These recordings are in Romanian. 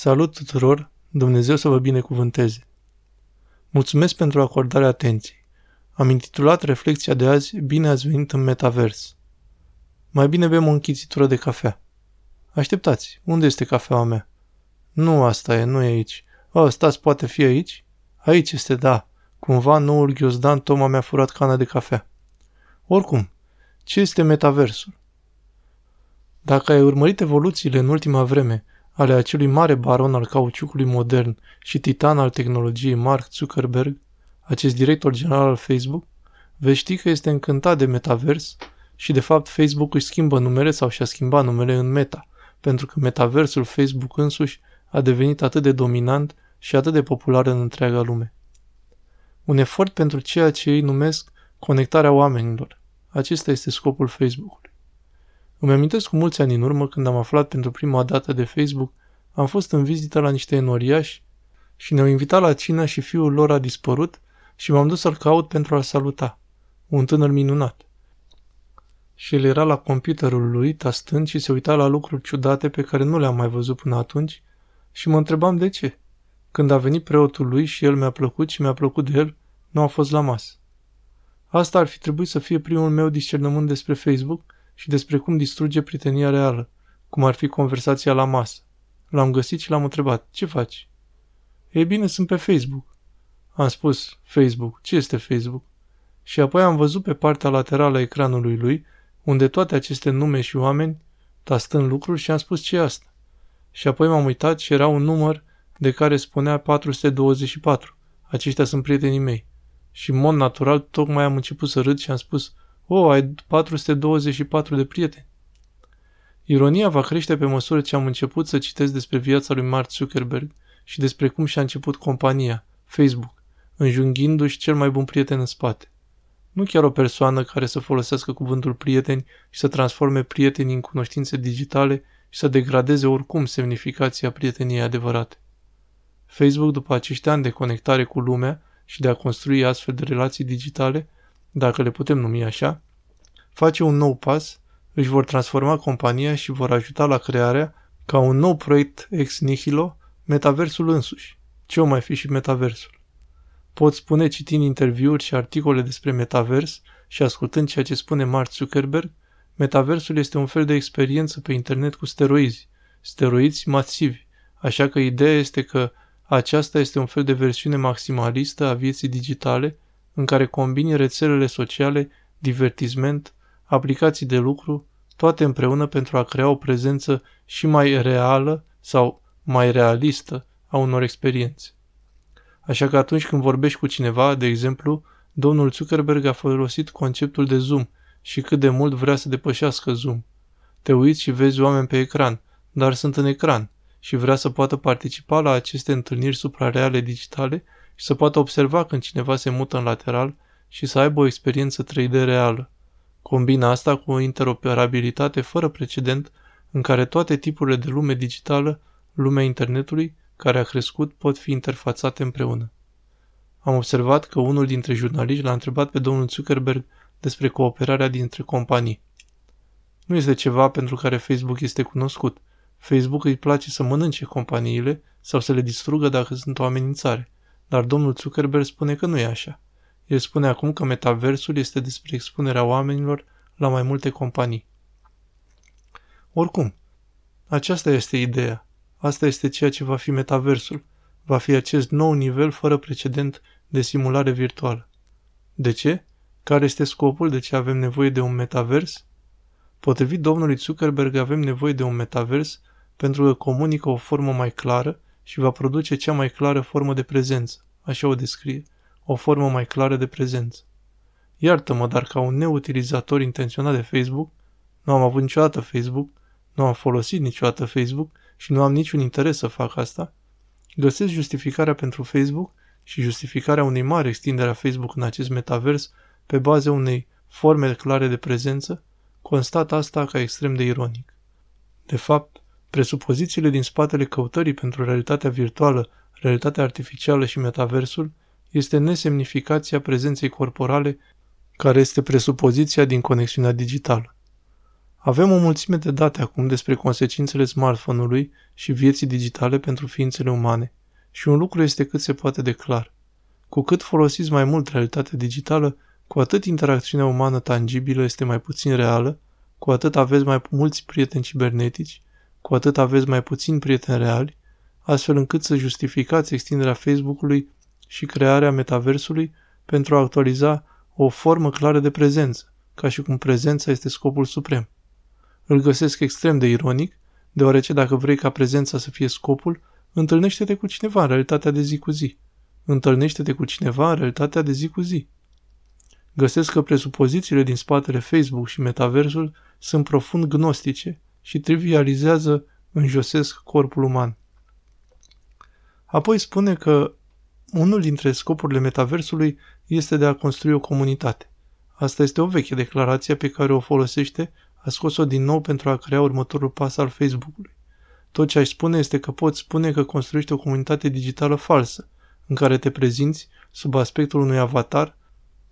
Salut tuturor, Dumnezeu să vă binecuvânteze. Mulțumesc pentru acordarea atenției. Am intitulat reflexia de azi Bine ați venit în metavers. Mai bine bem o închițitură de cafea. Așteptați, unde este cafeaua mea? Nu asta e, nu e aici. O, stați, poate fi aici? Aici este, da. Cumva noul ghiozdan Toma mi-a furat cana de cafea. Oricum, ce este metaversul? Dacă ai urmărit evoluțiile în ultima vreme ale acelui mare baron al cauciucului modern și titan al tehnologiei Mark Zuckerberg, acest director general al Facebook, vei ști că este încântat de metavers și de fapt Facebook își schimbă numele sau și-a schimbat numele în Meta, pentru că metaversul Facebook însuși a devenit atât de dominant și atât de popular în întreaga lume. Un efort pentru ceea ce ei numesc conectarea oamenilor. Acesta este scopul Facebook-ului. Îmi amintesc cu mulți ani în urmă când am aflat pentru prima dată de Facebook, am fost în vizită la niște enoriași și ne-au invitat la cină și fiul lor a dispărut și m-am dus să-l caut pentru a-l saluta. Un tânăr minunat. Și el era la computerul lui, tastând și se uita la lucruri ciudate pe care nu le-am mai văzut până atunci și mă întrebam de ce. Când a venit preotul lui și el mi-a plăcut și mi-a plăcut de el, nu a fost la masă. Asta ar fi trebuit să fie primul meu discernământ despre Facebook – și despre cum distruge prietenia reală, cum ar fi conversația la masă. L-am găsit și l-am întrebat, ce faci? Ei bine, sunt pe Facebook. Am spus, Facebook, ce este Facebook? Și apoi am văzut pe partea laterală a ecranului lui, unde toate aceste nume și oameni, tastând lucruri și am spus ce e asta. Și apoi m-am uitat și era un număr de care spunea 424. Aceștia sunt prietenii mei. Și în mod natural tocmai am început să râd și am spus, Oh, ai 424 de prieteni. Ironia va crește pe măsură ce am început să citesc despre viața lui Mark Zuckerberg și despre cum și-a început compania, Facebook, înjunghindu-și cel mai bun prieten în spate. Nu chiar o persoană care să folosească cuvântul prieteni și să transforme prietenii în cunoștințe digitale și să degradeze oricum semnificația prieteniei adevărate. Facebook, după acești ani de conectare cu lumea și de a construi astfel de relații digitale, dacă le putem numi așa, face un nou pas, își vor transforma compania și vor ajuta la crearea, ca un nou proiect ex nihilo, metaversul însuși. Ce o mai fi și metaversul? Pot spune citind interviuri și articole despre metavers și ascultând ceea ce spune Mark Zuckerberg, metaversul este un fel de experiență pe internet cu steroizi, steroizi masivi, așa că ideea este că aceasta este un fel de versiune maximalistă a vieții digitale în care combini rețelele sociale, divertisment, aplicații de lucru, toate împreună pentru a crea o prezență și mai reală sau mai realistă a unor experiențe. Așa că atunci când vorbești cu cineva, de exemplu, domnul Zuckerberg a folosit conceptul de Zoom și cât de mult vrea să depășească Zoom. Te uiți și vezi oameni pe ecran, dar sunt în ecran și vrea să poată participa la aceste întâlniri suprareale digitale și să poată observa când cineva se mută în lateral și să aibă o experiență 3D reală. Combina asta cu o interoperabilitate fără precedent în care toate tipurile de lume digitală, lumea internetului, care a crescut, pot fi interfațate împreună. Am observat că unul dintre jurnaliști l-a întrebat pe domnul Zuckerberg despre cooperarea dintre companii. Nu este ceva pentru care Facebook este cunoscut. Facebook îi place să mănânce companiile sau să le distrugă dacă sunt o amenințare. Dar domnul Zuckerberg spune că nu e așa. El spune acum că metaversul este despre expunerea oamenilor la mai multe companii. Oricum, aceasta este ideea. Asta este ceea ce va fi metaversul. Va fi acest nou nivel fără precedent de simulare virtuală. De ce? Care este scopul de ce avem nevoie de un metavers? Potrivit domnului Zuckerberg avem nevoie de un metavers pentru că comunică o formă mai clară și va produce cea mai clară formă de prezență, așa o descrie, o formă mai clară de prezență. Iartă-mă, dar ca un neutilizator intenționat de Facebook, nu am avut niciodată Facebook, nu am folosit niciodată Facebook și nu am niciun interes să fac asta, găsesc justificarea pentru Facebook și justificarea unei mari extindere a Facebook în acest metavers pe baza unei forme clare de prezență, constat asta ca extrem de ironic. De fapt, Presupozițiile din spatele căutării pentru realitatea virtuală, realitatea artificială și metaversul este nesemnificația prezenței corporale care este presupoziția din conexiunea digitală. Avem o mulțime de date acum despre consecințele smartphone-ului și vieții digitale pentru ființele umane. Și un lucru este cât se poate de clar. Cu cât folosiți mai mult realitatea digitală, cu atât interacțiunea umană tangibilă este mai puțin reală, cu atât aveți mai mulți prieteni cibernetici, cu atât aveți mai puțini prieteni reali, astfel încât să justificați extinderea Facebook-ului și crearea metaversului pentru a actualiza o formă clară de prezență, ca și cum prezența este scopul suprem. Îl găsesc extrem de ironic, deoarece dacă vrei ca prezența să fie scopul, întâlnește-te cu cineva în realitatea de zi cu zi. Întâlnește-te cu cineva în realitatea de zi cu zi. Găsesc că presupozițiile din spatele Facebook și metaversul sunt profund gnostice și trivializează, înjosesc corpul uman. Apoi spune că unul dintre scopurile metaversului este de a construi o comunitate. Asta este o veche declarație pe care o folosește, a scos-o din nou pentru a crea următorul pas al Facebook-ului. Tot ce aș spune este că poți spune că construiești o comunitate digitală falsă, în care te prezinți sub aspectul unui avatar,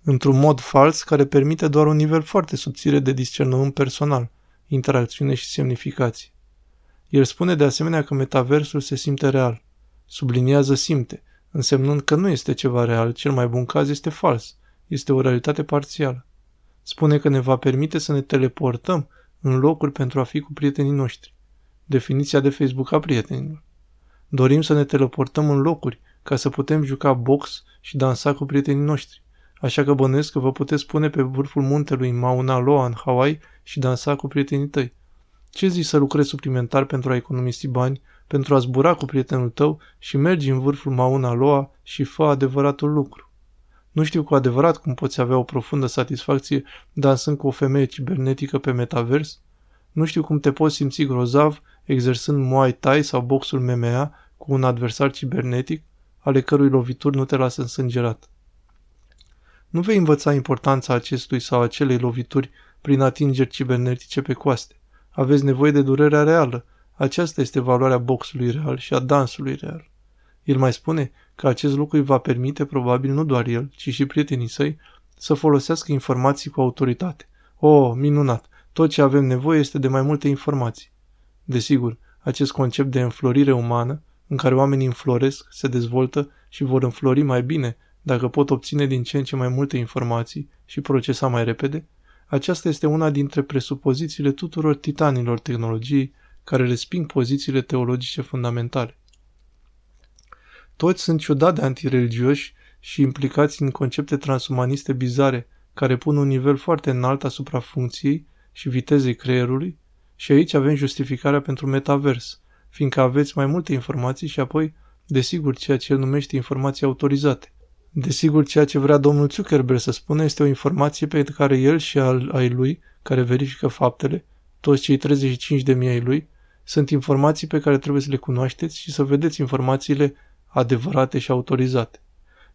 într-un mod fals care permite doar un nivel foarte subțire de discernământ personal, interacțiune și semnificație. El spune de asemenea că metaversul se simte real. Subliniază simte, însemnând că nu este ceva real, cel mai bun caz este fals, este o realitate parțială. Spune că ne va permite să ne teleportăm în locuri pentru a fi cu prietenii noștri. Definiția de Facebook a prietenilor. Dorim să ne teleportăm în locuri ca să putem juca box și dansa cu prietenii noștri. Așa că bănuiesc că vă puteți pune pe vârful muntelui Mauna Loa în Hawaii și dansa cu prietenii tăi. Ce zici să lucrezi suplimentar pentru a economisi bani, pentru a zbura cu prietenul tău și mergi în vârful Mauna Loa și fă adevăratul lucru? Nu știu cu adevărat cum poți avea o profundă satisfacție dansând cu o femeie cibernetică pe metavers. Nu știu cum te poți simți grozav exersând Muay Thai sau boxul MMA cu un adversar cibernetic, ale cărui lovituri nu te lasă însângerat. Nu vei învăța importanța acestui sau acelei lovituri prin atingeri cibernetice pe coaste. Aveți nevoie de durerea reală. Aceasta este valoarea boxului real și a dansului real. El mai spune că acest lucru îi va permite, probabil nu doar el, ci și prietenii săi, să folosească informații cu autoritate. Oh, minunat! Tot ce avem nevoie este de mai multe informații. Desigur, acest concept de înflorire umană, în care oamenii înfloresc, se dezvoltă și vor înflori mai bine dacă pot obține din ce în ce mai multe informații și procesa mai repede, aceasta este una dintre presupozițiile tuturor titanilor tehnologiei care resping pozițiile teologice fundamentale. Toți sunt ciudat de antireligioși și implicați în concepte transumaniste bizare care pun un nivel foarte înalt asupra funcției și vitezei creierului și aici avem justificarea pentru metavers, fiindcă aveți mai multe informații și apoi, desigur, ceea ce el numește informații autorizate. Desigur, ceea ce vrea domnul Zuckerberg să spună este o informație pe care el și al, ai lui, care verifică faptele, toți cei 35 de mii ai lui, sunt informații pe care trebuie să le cunoașteți și să vedeți informațiile adevărate și autorizate.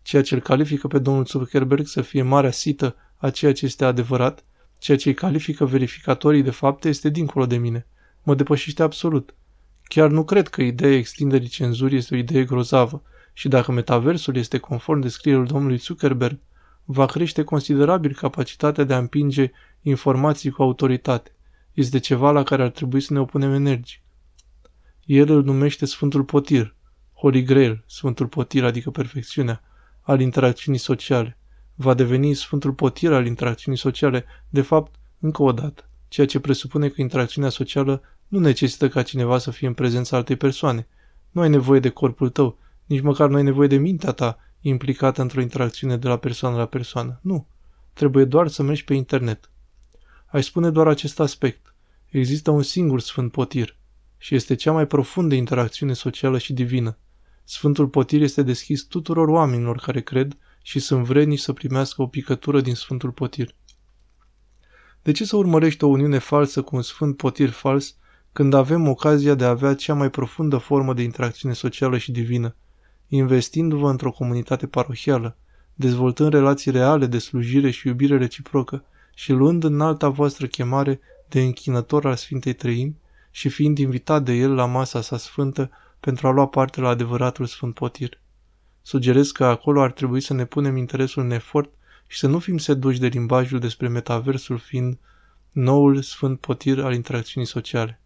Ceea ce îl califică pe domnul Zuckerberg să fie marea sită a ceea ce este adevărat, ceea ce îi califică verificatorii de fapte este dincolo de mine. Mă depășește absolut. Chiar nu cred că ideea extinderii cenzurii este o idee grozavă și dacă metaversul este conform descrierilor domnului Zuckerberg, va crește considerabil capacitatea de a împinge informații cu autoritate. Este ceva la care ar trebui să ne opunem energic. El îl numește Sfântul Potir, Holy Grail, Sfântul Potir, adică perfecțiunea, al interacțiunii sociale. Va deveni Sfântul Potir al interacțiunii sociale, de fapt, încă o dată, ceea ce presupune că interacțiunea socială nu necesită ca cineva să fie în prezența altei persoane. Nu ai nevoie de corpul tău, nici măcar nu ai nevoie de mintea ta implicată într-o interacțiune de la persoană la persoană. Nu. Trebuie doar să mergi pe internet. Aș spune doar acest aspect. Există un singur Sfânt Potir și este cea mai profundă interacțiune socială și divină. Sfântul Potir este deschis tuturor oamenilor care cred și sunt vrednici să primească o picătură din Sfântul Potir. De ce să urmărești o uniune falsă cu un Sfânt Potir fals când avem ocazia de a avea cea mai profundă formă de interacțiune socială și divină, investindu-vă într-o comunitate parohială, dezvoltând relații reale de slujire și iubire reciprocă și luând în alta voastră chemare de închinător al Sfintei Trăimi și fiind invitat de el la masa sa sfântă pentru a lua parte la adevăratul Sfânt Potir. Sugerez că acolo ar trebui să ne punem interesul în efort și să nu fim seduși de limbajul despre metaversul fiind noul sfânt potir al interacțiunii sociale.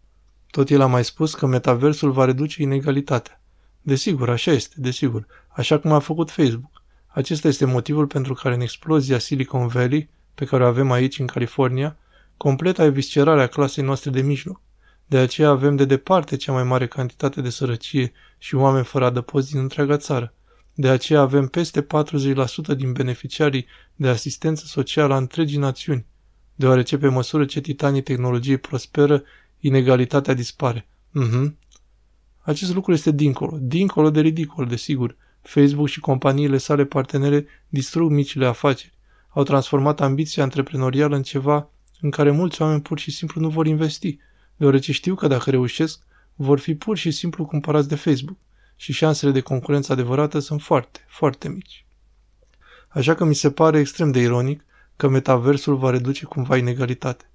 Tot el a mai spus că metaversul va reduce inegalitatea. Desigur, așa este, desigur, așa cum a făcut Facebook. Acesta este motivul pentru care în explozia Silicon Valley, pe care o avem aici în California, completa eviscerarea clasei noastre de mijloc. De aceea avem de departe cea mai mare cantitate de sărăcie și oameni fără adăpost din întreaga țară. De aceea avem peste 40% din beneficiarii de asistență socială a întregii națiuni, deoarece pe măsură ce titanii tehnologiei prosperă, inegalitatea dispare. Uh-huh. Acest lucru este dincolo, dincolo de ridicol, desigur. Facebook și companiile sale partenere distrug micile afaceri. Au transformat ambiția antreprenorială în ceva în care mulți oameni pur și simplu nu vor investi, deoarece știu că dacă reușesc, vor fi pur și simplu cumpărați de Facebook și șansele de concurență adevărată sunt foarte, foarte mici. Așa că mi se pare extrem de ironic că metaversul va reduce cumva inegalitate.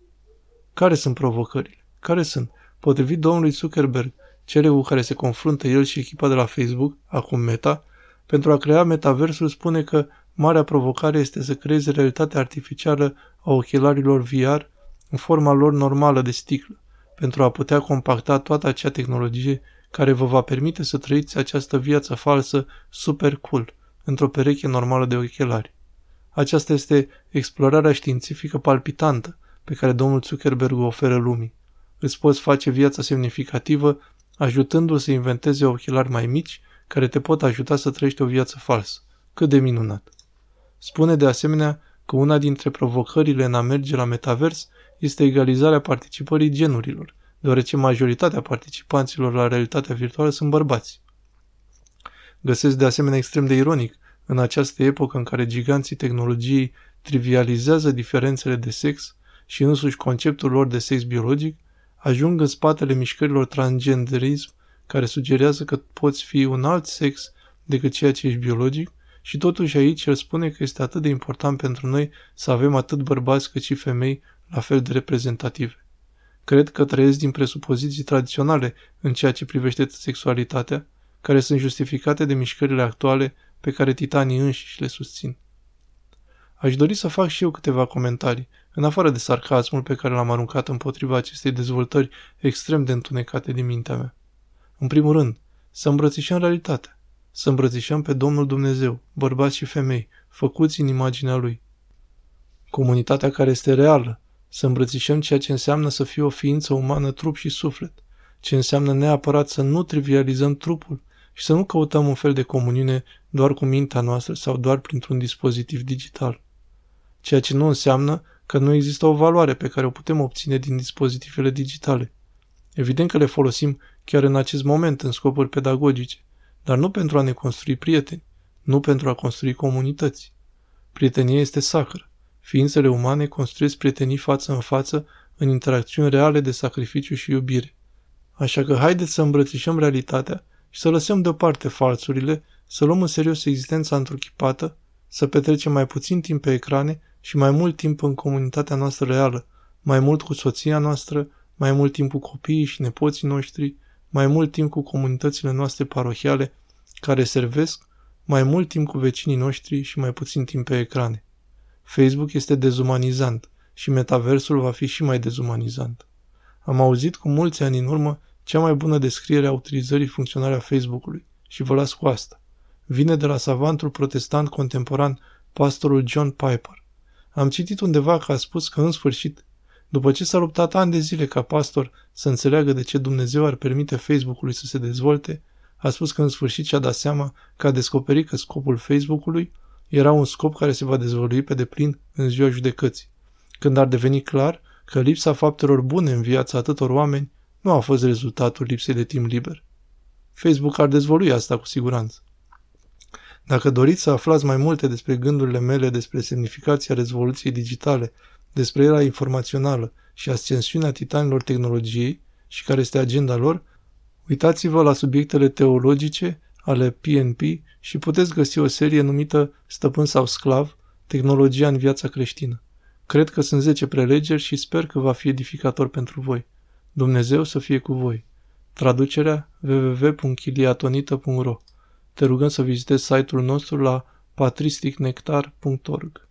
Care sunt provocările? Care sunt? Potrivit domnului Zuckerberg, cele cu care se confruntă el și echipa de la Facebook, acum Meta, pentru a crea metaversul spune că marea provocare este să creeze realitatea artificială a ochelarilor VR în forma lor normală de sticlă, pentru a putea compacta toată acea tehnologie care vă va permite să trăiți această viață falsă super cool, într-o pereche normală de ochelari. Aceasta este explorarea științifică palpitantă pe care domnul Zuckerberg o oferă lumii. Îți poți face viața semnificativă ajutându-l să inventeze ochelari mai mici care te pot ajuta să trăiești o viață falsă. Cât de minunat! Spune de asemenea că una dintre provocările în a merge la metavers este egalizarea participării genurilor, deoarece majoritatea participanților la realitatea virtuală sunt bărbați. Găsesc de asemenea extrem de ironic în această epocă în care giganții tehnologiei trivializează diferențele de sex și însuși conceptul lor de sex biologic, ajung în spatele mișcărilor transgenderism care sugerează că poți fi un alt sex decât ceea ce ești biologic și totuși aici el spune că este atât de important pentru noi să avem atât bărbați cât și femei la fel de reprezentative. Cred că trăiesc din presupoziții tradiționale în ceea ce privește sexualitatea, care sunt justificate de mișcările actuale pe care titanii înșiși le susțin. Aș dori să fac și eu câteva comentarii, în afară de sarcasmul pe care l-am aruncat împotriva acestei dezvoltări extrem de întunecate din mintea mea. În primul rând, să îmbrățișăm realitatea, să îmbrățișăm pe Domnul Dumnezeu, bărbați și femei, făcuți în imaginea Lui. Comunitatea care este reală, să îmbrățișăm ceea ce înseamnă să fie o ființă umană trup și suflet, ce înseamnă neapărat să nu trivializăm trupul și să nu căutăm un fel de comuniune doar cu mintea noastră sau doar printr-un dispozitiv digital. Ceea ce nu înseamnă că nu există o valoare pe care o putem obține din dispozitivele digitale. Evident că le folosim chiar în acest moment în scopuri pedagogice, dar nu pentru a ne construi prieteni, nu pentru a construi comunități. Prietenia este sacră. Ființele umane construiesc prietenii față în față în interacțiuni reale de sacrificiu și iubire. Așa că haideți să îmbrățișăm realitatea și să lăsăm deoparte falsurile, să luăm în serios existența întruchipată, să petrecem mai puțin timp pe ecrane și mai mult timp în comunitatea noastră reală, mai mult cu soția noastră, mai mult timp cu copiii și nepoții noștri, mai mult timp cu comunitățile noastre parohiale care servesc, mai mult timp cu vecinii noștri și mai puțin timp pe ecrane. Facebook este dezumanizant și metaversul va fi și mai dezumanizant. Am auzit cu mulți ani în urmă cea mai bună descriere a utilizării funcționale a Facebook-ului și vă las cu asta. Vine de la savantul protestant contemporan, pastorul John Piper. Am citit undeva că a spus că în sfârșit, după ce s-a luptat ani de zile ca pastor să înțeleagă de ce Dumnezeu ar permite Facebook-ului să se dezvolte, a spus că în sfârșit și-a dat seama că a descoperit că scopul Facebook-ului era un scop care se va dezvălui pe deplin în ziua judecății, când ar deveni clar că lipsa faptelor bune în viața atâtor oameni nu a fost rezultatul lipsei de timp liber. Facebook ar dezvolui asta cu siguranță. Dacă doriți să aflați mai multe despre gândurile mele despre semnificația rezoluției digitale, despre era informațională și ascensiunea titanilor tehnologiei și care este agenda lor, uitați-vă la subiectele teologice ale PNP și puteți găsi o serie numită Stăpân sau Sclav, tehnologia în viața creștină. Cred că sunt 10 prelegeri și sper că va fi edificator pentru voi. Dumnezeu să fie cu voi. Traducerea www.chiliatonită.ro Te rugăm să vizitezi site-ul nostru la patristicnectar.org.